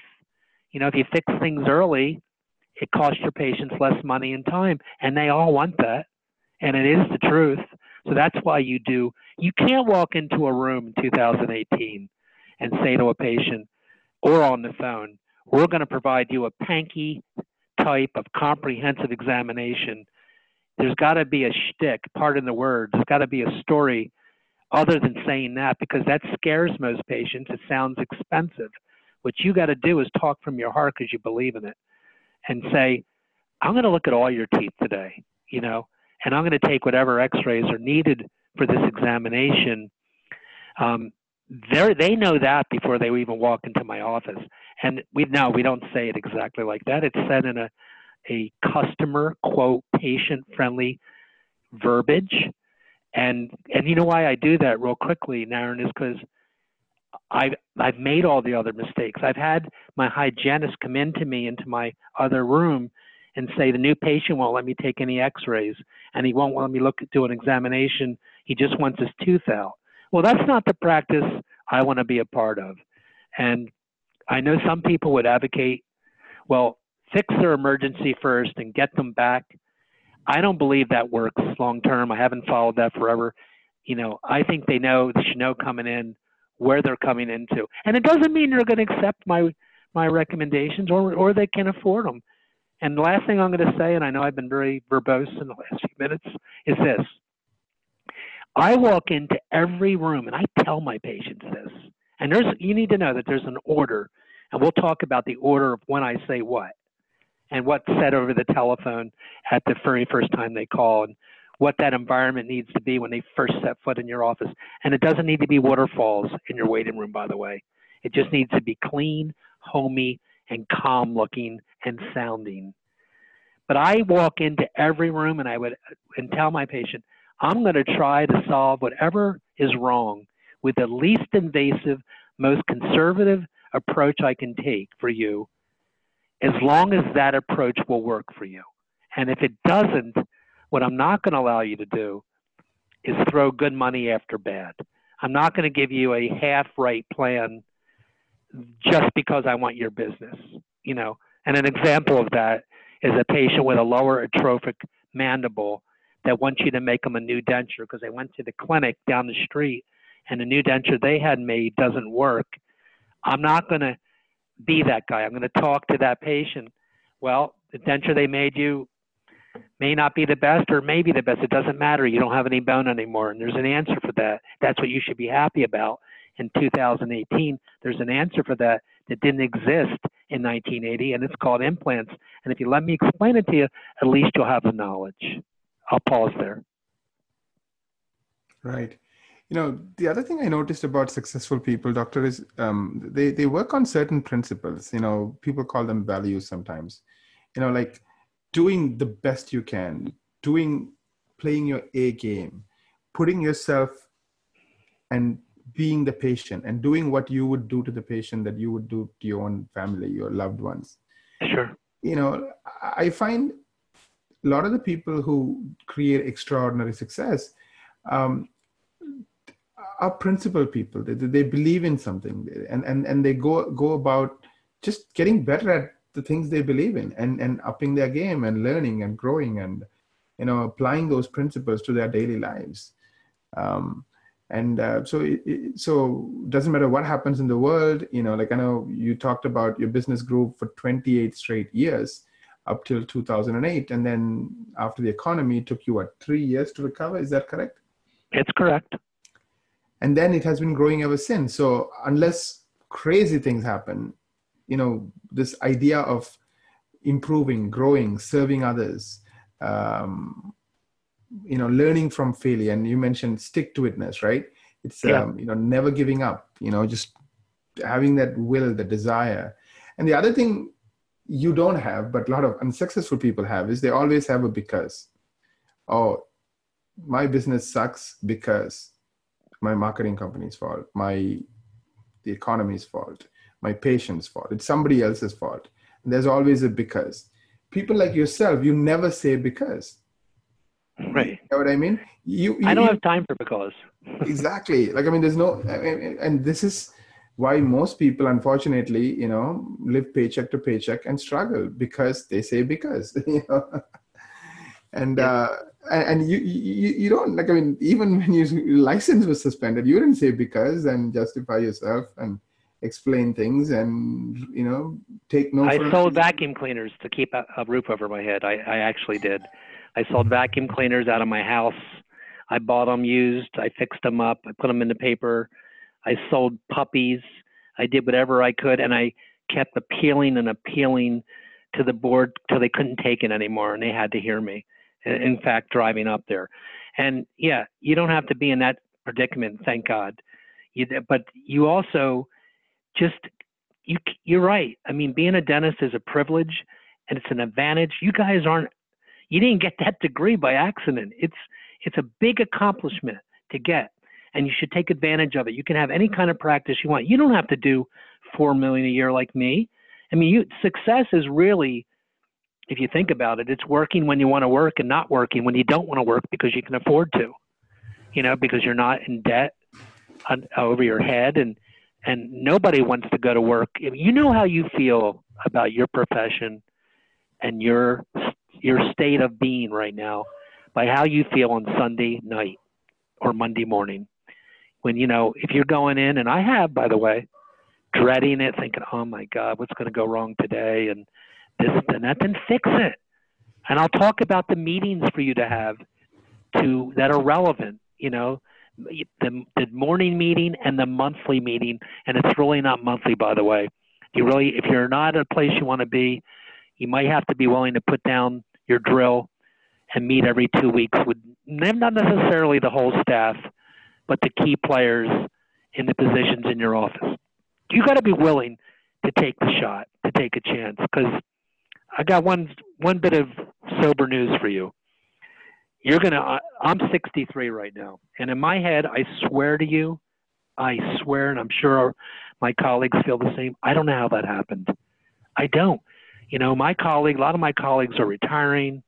You know, if you fix things early, it costs your patients less money and time, and they all want that, and it is the truth. So that's why you do. You can't walk into a room in 2018 and say to a patient or on the phone, "We're going to provide you a Pankey type of comprehensive examination." There's got to be a shtick, pardon the words. There's got to be a story other than saying that because that scares most patients. It sounds expensive. What you got to do is talk from your heart because you believe in it and say, I'm going to look at all your teeth today, you know, and I'm going to take whatever x-rays are needed for this examination. Um, they they know that before they even walk into my office. And we now we don't say it exactly like that. It's said in a, a customer quote patient friendly verbiage and and you know why I do that real quickly, Naren, is because I've I've made all the other mistakes. I've had my hygienist come into me into my other room and say the new patient won't let me take any X-rays and he won't let me look do an examination. He just wants his tooth out. Well, that's not the practice I want to be a part of. And I know some people would advocate, well, fix their emergency first and get them back I don't believe that works long term. I haven't followed that forever. You know, I think they know they should know coming in where they're coming into, and it doesn't mean they're going to accept my my recommendations or or they can afford them. And the last thing I'm going to say, and I know I've been very verbose in the last few minutes, is this. I walk into every room and I tell my patients this. And there's you need to know that there's an order, and we'll talk about the order of when I say what and what's said over the telephone at the very first time they call and what that environment needs to be when they first set foot in your office. And it doesn't need to be waterfalls in your waiting room, by the way. It just needs to be clean, homey, and calm looking and sounding. But I walk into every room and I would and tell my patient, I'm going to try to solve whatever is wrong with the least invasive, most conservative approach I can take for you as long as that approach will work for you. And if it doesn't, what I'm not going to allow you to do is throw good money after bad. I'm not going to give you a half right plan just because I want your business, you know. And an example of that is a patient with a lower atrophic mandible that want you to make them a new denture because they went to the clinic down the street and the new denture they had made doesn't work. I'm not going to be that guy. I'm going to talk to that patient. Well, the denture they made you may not be the best or maybe the best. It doesn't matter. You don't have any bone anymore. And there's an answer for that. That's what you should be happy about. In 2018, there's an answer for that that didn't exist in 1980, and it's called implants. And if you let me explain it to you, at least you'll have the knowledge. I'll pause there. Right. You know the other thing i noticed about successful people doctor is um, they they work on certain principles. You know people call them values sometimes. You know like doing the best you can doing playing your a game putting yourself and being the patient and doing what you would do to the patient that you would do to your own family your loved ones. Sure. You know i find a lot of the people who create extraordinary success um, are principled people. They, they believe in something, and, and, and they go go about just getting better at the things they believe in, and, and upping their game, and learning, and growing, and you know applying those principles to their daily lives. Um, and uh, so it, it, so doesn't matter what happens in the world. You know, like I know you talked about your business grew for 28 straight years up till 2008 and then after the economy took you what three years to recover? Is that correct? It's correct. And then it has been growing ever since. So unless crazy things happen you know this idea of improving growing serving others um, you know learning from failure and you mentioned stick to itness right? It's yeah. um, you know never giving up you know just having that will the desire. And the other thing you don't have but a lot of unsuccessful people have is they always have a because oh my business sucks because my marketing company's fault, my the economy's fault, my patient's fault. It's somebody else's fault. And there's always a because. People like yourself, you never say because. Right. You know what I mean? You, you I don't have time for because. exactly. Like I mean, there's no, and this is why most people unfortunately you know live paycheck to paycheck and struggle because they say because you know. And yeah. uh and you, you you don't like i mean even when your license was suspended you didn't say because and justify yourself and explain things and you know take no i sold vacuum cleaners to keep a, a roof over my head. I, I actually did. I sold vacuum cleaners out of my house. I bought them used. I fixed them up. I put them in the paper I sold puppies. I did whatever I could, and I kept appealing and appealing to the board till they couldn't take it anymore, and they had to hear me. In fact, driving up there, and yeah, you don't have to be in that predicament, thank God. You, but you also just you you're right. I mean, being a dentist is a privilege, and it's an advantage. You guys aren't. You didn't get that degree by accident. It's it's a big accomplishment to get and you should take advantage of it. You can have any kind of practice you want. You don't have to do four million a year like me. I mean, you, success is really, if you think about it, it's working when you want to work and not working when you don't want to work because you can afford to. You know, because you're not in debt on, over your head, and and nobody wants to go to work. You know how you feel about your profession and your your state of being right now by how you feel on Sunday night or Monday morning when you know if you're going in and i have by the way dreading it thinking oh my god what's going to go wrong today? and this and that then fix it. And i'll talk about the meetings for you to have to that are relevant you know the, the morning meeting and the monthly meeting. And it's really not monthly by the way. You really if you're not at a place you want to be you might have to be willing to put down your drill and meet every two weeks with not necessarily the whole staff but the key players in the positions in your office. You got to be willing to take the shot, to take a chance. Because I got one one bit of sober news for you. You're gonna. I'm 63 right now, and in my head, I swear to you, I swear, and I'm sure my colleagues feel the same. I don't know how that happened. I don't. You know, my colleague, a lot of my colleagues are retiring.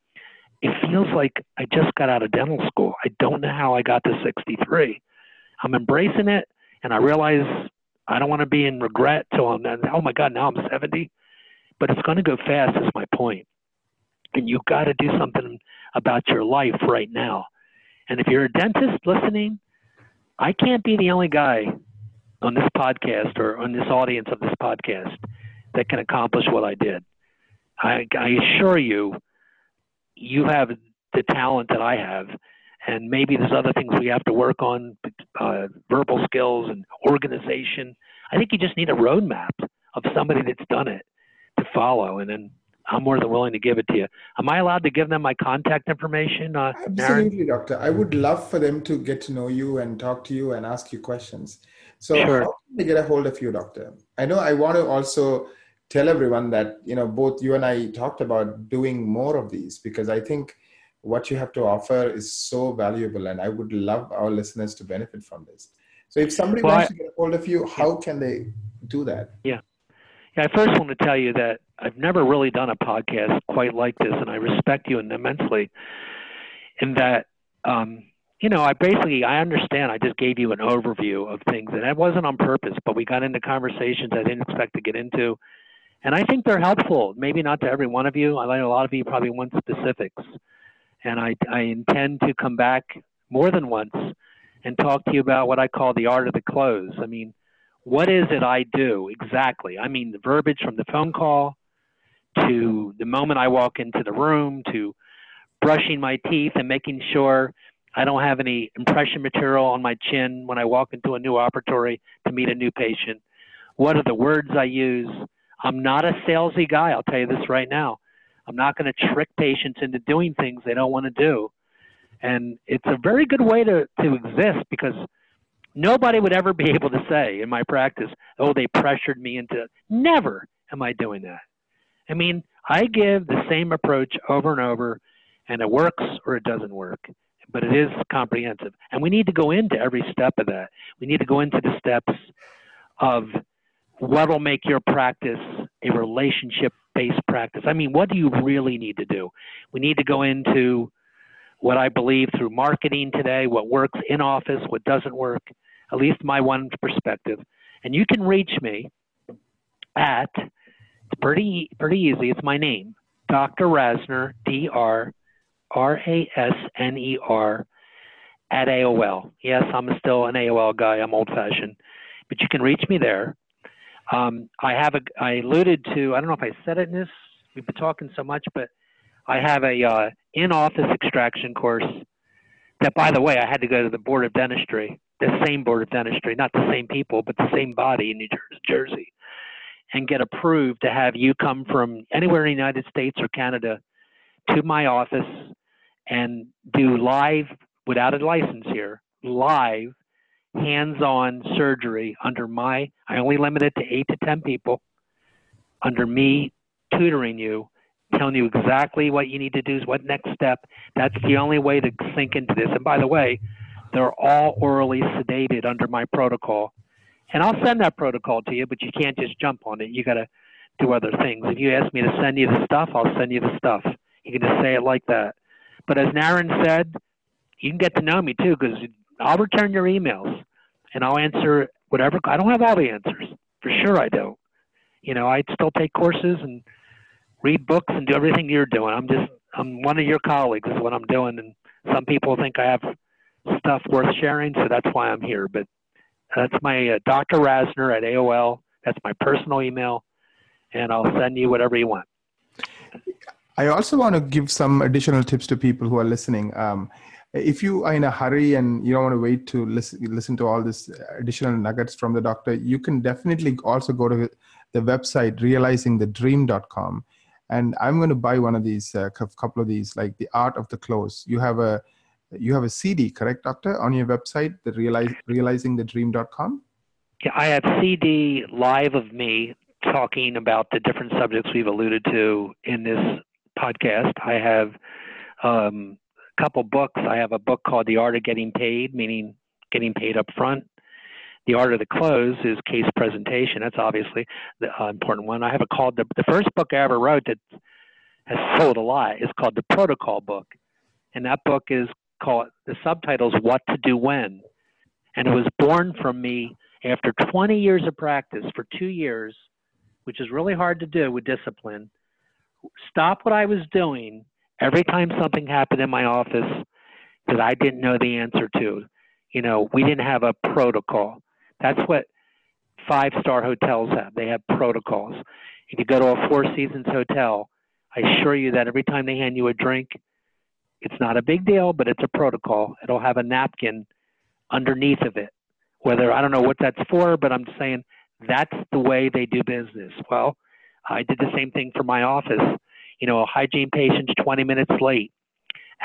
It feels like I just got out of dental school. I don't know how I got to 63. I'm embracing it, and I realize I don't want to be in regret till I'm oh my god now I'm 70, but it's going to go fast. Is my point, and you've got to do something about your life right now. And if you're a dentist listening, I can't be the only guy on this podcast or on this audience of this podcast that can accomplish what I did. I, I assure you, you have the talent that I have, and maybe there's other things we have to work on, uh, verbal skills and organization. I think you just need a roadmap of somebody that's done it to follow, and then I'm more than willing to give it to you. Am I allowed to give them my contact information? Uh, Absolutely, doctor. I would love for them to get to know you and talk to you and ask you questions. So, sure. how can they get a hold of you, doctor? I know I want to also tell everyone that you know both you and I talked about doing more of these because I think what you have to offer is so valuable and i would love our listeners to benefit from this. So if somebody well, wants I, to get a hold of you how can they do that? Yeah. Yeah i first want to tell you that i've never really done a podcast quite like this and i respect you immensely in that um, you know i basically i understand i just gave you an overview of things and that wasn't on purpose but we got into conversations i didn't expect to get into and i think they're helpful. Maybe not to every one of you. I know a lot of you probably want specifics and I, I intend to come back more than once and talk to you about what I call the art of the close. I mean, what is it I do exactly? I mean, the verbiage from the phone call to the moment I walk into the room to brushing my teeth and making sure I don't have any impression material on my chin when I walk into a new operatory to meet a new patient. What are the words I use? I'm not a salesy guy, I'll tell you this right now. I'm not going to trick patients into doing things they don't want to do. And it's a very good way to, to exist because nobody would ever be able to say in my practice, oh, they pressured me into never am I doing that. I mean, I give the same approach over and over, and it works or it doesn't work. But it is comprehensive. And we need to go into every step of that. We need to go into the steps of what will make your practice a relationship based practice. I mean, what do you really need to do? We need to go into what I believe through marketing today, what works in office, what doesn't work, at least my one perspective. And you can reach me at, it's pretty, pretty easy, it's my name, Dr. Rasner, D R R A S N E R, at AOL. Yes, I'm still an AOL guy, I'm old fashioned, but you can reach me there. Um, I have a, I alluded to, I don't know if I said it in this, we've been talking so much, but I have a uh, in-office extraction course that, by the way, I had to go to the Board of Dentistry, the same Board of Dentistry, not the same people, but the same body in New Jersey, and get approved to have you come from anywhere in the United States or Canada to my office and do live, without a license here, live hands-on surgery under my, I only limit it to eight to 10 people, under me tutoring you telling you exactly what you need to do, is what next step. That's the only way to sink into this. And by the way, they're all orally sedated under my protocol. And I'll send that protocol to you, but you can't just jump on it. You got to do other things. If you ask me to send you the stuff, I'll send you the stuff. You can just say it like that. But as Naren said, you can get to know me too, because I'll return your emails and I'll answer whatever. I don't have all the answers. For sure I don't. You know, I still take courses and read books and do everything you're doing. I'm just I'm one of your colleagues is what I'm doing, and some people think I have stuff worth sharing, so that's why I'm here. But that's my uh, Dr. Rasner at AOL. That's my personal email, and I'll send you whatever you want. I also want to give some additional tips to people who are listening. Um, if you are in a hurry and you don't want to wait to listen, listen to all this additional nuggets from the doctor, you can definitely also go to the website realizingthedream.com and i'm going to buy one of these a uh, couple of these like the art of the close. You have a you have a cd correct doctor on your website the realize realizingthedream.com yeah i have cd live of me talking about the different subjects we've alluded to in this podcast. I have um, couple books i have a book called the art of getting paid meaning getting paid up front the art of the close is case presentation. That's obviously the uh, important one. I have a called the, the first book I ever wrote that has sold a lot is called the Protocol Book, and that book is called the subtitle is What to Do When, and it was born from me after 20 years of practice for two years, which is really hard to do with discipline. Stop what I was doing every time something happened in my office that I didn't know the answer to. You know, we didn't have a protocol. That's what five star hotels have. They have protocols. If you go to a Four Seasons hotel, I assure you that every time they hand you a drink, it's not a big deal, but it's a protocol. It'll have a napkin underneath of it. Whether I don't know what that's for, but I'm saying that's the way they do business. Well, I did the same thing for my office. You know, a hygiene patient's 20 minutes late,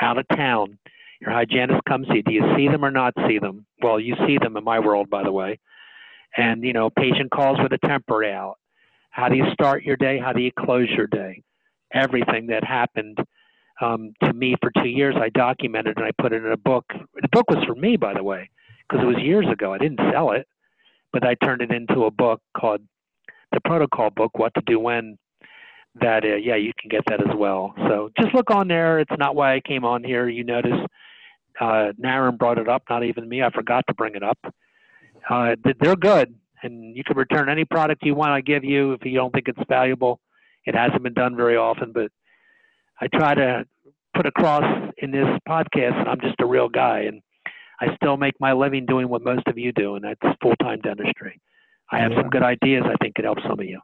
out of town. Your hygienist comes see. Do you see them or not see them? Well, you see them in my world, by the way. And you know, patient calls with a temper out. How do you start your day? How do you close your day? Everything that happened um, to me for two years, I documented and I put it in a book. The book was for me, by the way, because it was years ago. I didn't sell it, but I turned it into a book called the Protocol Book: What to Do When. That uh, yeah, you can get that as well. So just look on there. It's not why I came on here. You notice uh, Naren brought it up, not even me. I forgot to bring it up. Uh, they're good, and you can return any product you want I give you if you don't think it's valuable. It hasn't been done very often, but I try to put across in this podcast I'm just a real guy, and I still make my living doing what most of you do, and that's full time dentistry. I have yeah. some good ideas I think could help some of you.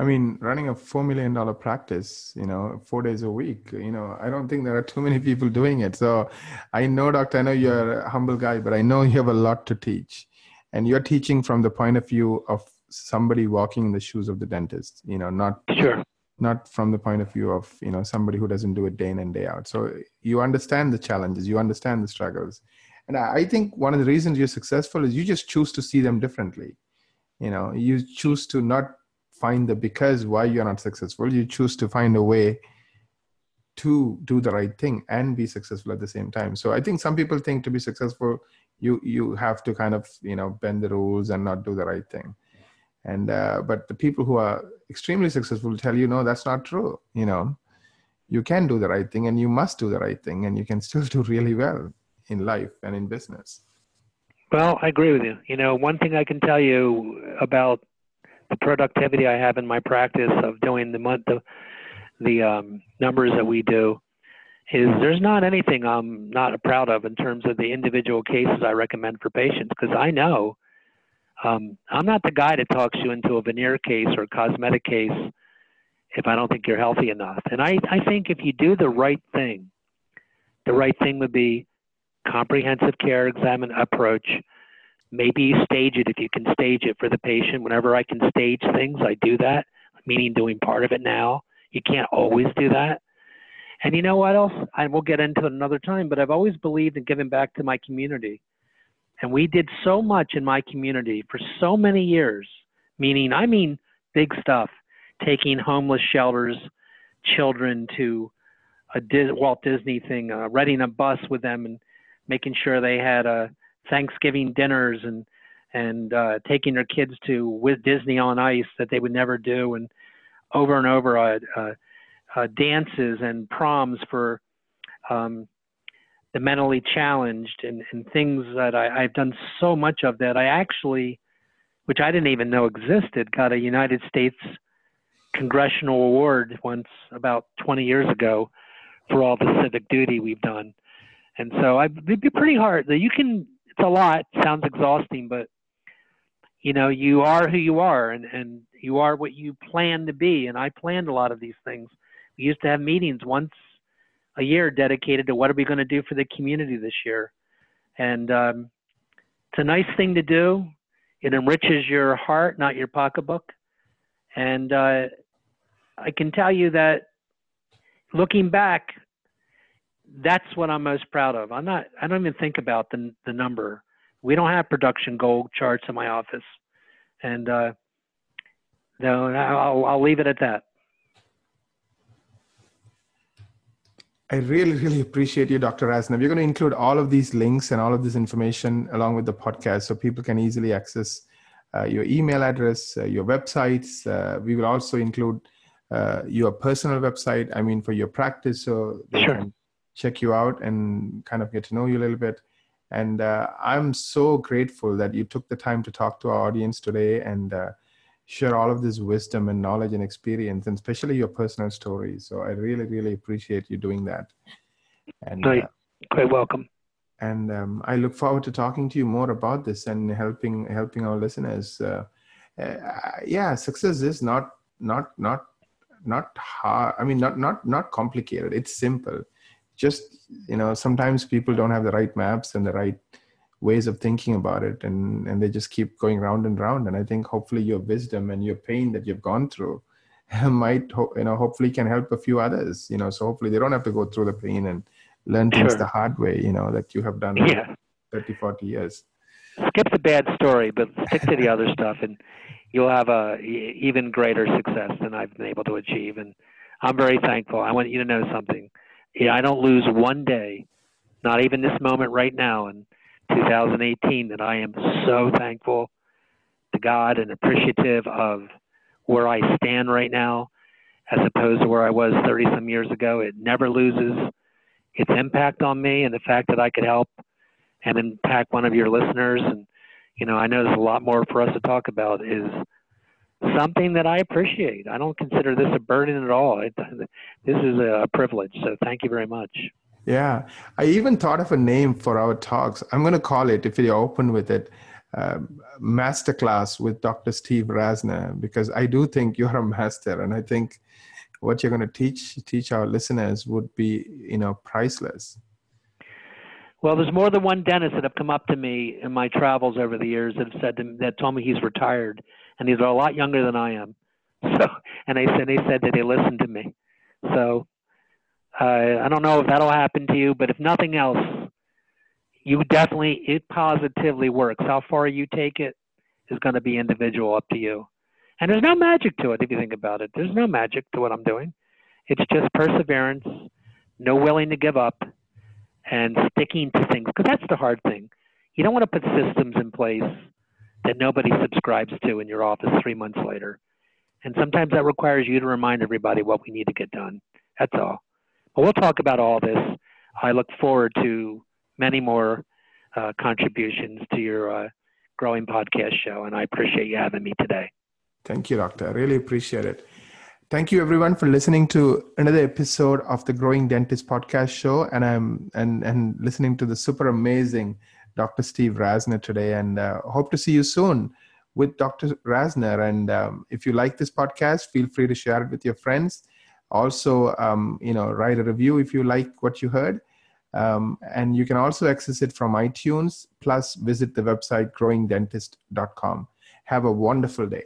I mean, running a four million dollar practice, you know, four days a week, you know, I don't think there are too many people doing it. So, I know, doctor, I know you're a humble guy, but I know you have a lot to teach, and you're teaching from the point of view of somebody walking in the shoes of the dentist. You know, not sure, not from the point of view of you know somebody who doesn't do it day in and day out. So you understand the challenges, you understand the struggles, and I think one of the reasons you're successful is you just choose to see them differently. You know, you choose to not find the because why you're not successful you choose to find a way to do the right thing and be successful at the same time. So i think some people think to be successful you you have to kind of you know bend the rules and not do the right thing. And uh, but the people who are extremely successful tell you no that's not true you know. You can do the right thing and you must do the right thing and you can still do really well in life and in business. Well, I agree with you. You know, one thing I can tell you about the productivity I have in my practice of doing the month the the um, numbers that we do is there's not anything I'm not proud of in terms of the individual cases I recommend for patients because I know um, I'm not the guy that talks you into a veneer case or a cosmetic case if I don't think you're healthy enough. And I, I think if you do the right thing, the right thing would be comprehensive care examine approach. Maybe stage it if you can stage it for the patient. Whenever I can stage things, I do that, meaning doing part of it now. You can't always do that. And you know what else? I will get into it another time, but I've always believed in giving back to my community. And we did so much in my community for so many years, meaning, I mean, big stuff, taking homeless shelters, children to a Walt Disney thing, uh, renting a bus with them and making sure they had uh, Thanksgiving dinners and and uh, taking their kids to with Disney on Ice that they would never do, and over and over uh, uh, uh, dances and proms for um, the mentally challenged and, and things that I, I've done so much of that I actually, which I didn't even know existed, got a United States Congressional Award once about 20 years ago for all the civic duty we've done. And so I, it'd be pretty hard. that You can, it's a lot, sounds exhausting, but you know, you are who you are and, and you are what you plan to be. And I planned a lot of these things. We used to have meetings once a year dedicated to what are we going to do for the community this year. And um, it's a nice thing to do. It enriches your heart, not your pocketbook. And uh, I can tell you that looking back, that's what I'm most proud of. I'm not. I don't even think about the the number. We don't have production goal charts in my office, and uh, no, I'll, I'll leave it at that. I really, really appreciate you, Dr. Rasner. We're going to include all of these links and all of this information along with the podcast so people can easily access uh, your email address, uh, your websites. Uh, we will also include uh, your personal website, I mean, for your practice, so they sure. can check you out and kind of get to know you a little bit. And uh, I'm so grateful that you took the time to talk to our audience today and uh, share all of this wisdom and knowledge and experience, and especially your personal stories. So I really, really appreciate you doing that. And uh, quite welcome. And um, I look forward to talking to you more about this and helping helping our listeners. Uh, uh, yeah, success is not not not not hard. I mean, not not not complicated. It's simple. Just you know, sometimes people don't have the right maps and the right ways of thinking about it and and they just keep going round and round. And i think hopefully your wisdom and your pain that you've gone through might you know hopefully can help a few others you know. So hopefully they don't have to go through the pain and learn things sure. the hard way you know that you have done yeah. 30 40 years. Skip the bad story but stick to the other stuff and you'll have a even greater success than i've been able to achieve. And i'm very thankful. I want you to know something yeah i don't lose one day not even this moment right now in 2018 that I am so thankful to God and appreciative of where I stand right now as opposed to where I was 30 some years ago. It never loses its impact on me and the fact that I could help and impact one of your listeners. And, you know, I know there's a lot more for us to talk about is something that I appreciate. I don't consider this a burden at all. It, this is a privilege. So thank you very much. Yeah, I even thought of a name for our talks. I'm going to call it, if you're open with it, uh, Masterclass with Dr. Steve Rasner, because I do think you're a master, and I think what you're going to teach teach our listeners would be, you know, priceless. Well, there's more than one dentist that have come up to me in my travels over the years that have said to, that told me he's retired, and he's a lot younger than I am. So, and they said they said that they listened to me. So uh, I don't know if that'll happen to you, but if nothing else, you definitely it positively works. How far you take it is going to be individual, up to you. And there's no magic to it if you think about it. There's no magic to what I'm doing. It's just perseverance, no willing to give up, and sticking to things because that's the hard thing. You don't want to put systems in place that nobody subscribes to in your office three months later. And sometimes that requires you to remind everybody what we need to get done. That's all. But we'll talk about all this. I look forward to many more uh, contributions to your uh, growing podcast show. And I appreciate you having me today. Thank you, Doctor. I really appreciate it. Thank you, everyone, for listening to another episode of the Growing Dentist podcast show, and I'm and and listening to the super amazing Dr. Steve Rasner today. And uh, hope to see you soon with Dr. Rasner. And um, if you like this podcast, feel free to share it with your friends. Also, um, you know, write a review if you like what you heard. Um, and you can also access it from iTunes. Plus, visit the website growingdentist.com. Have a wonderful day.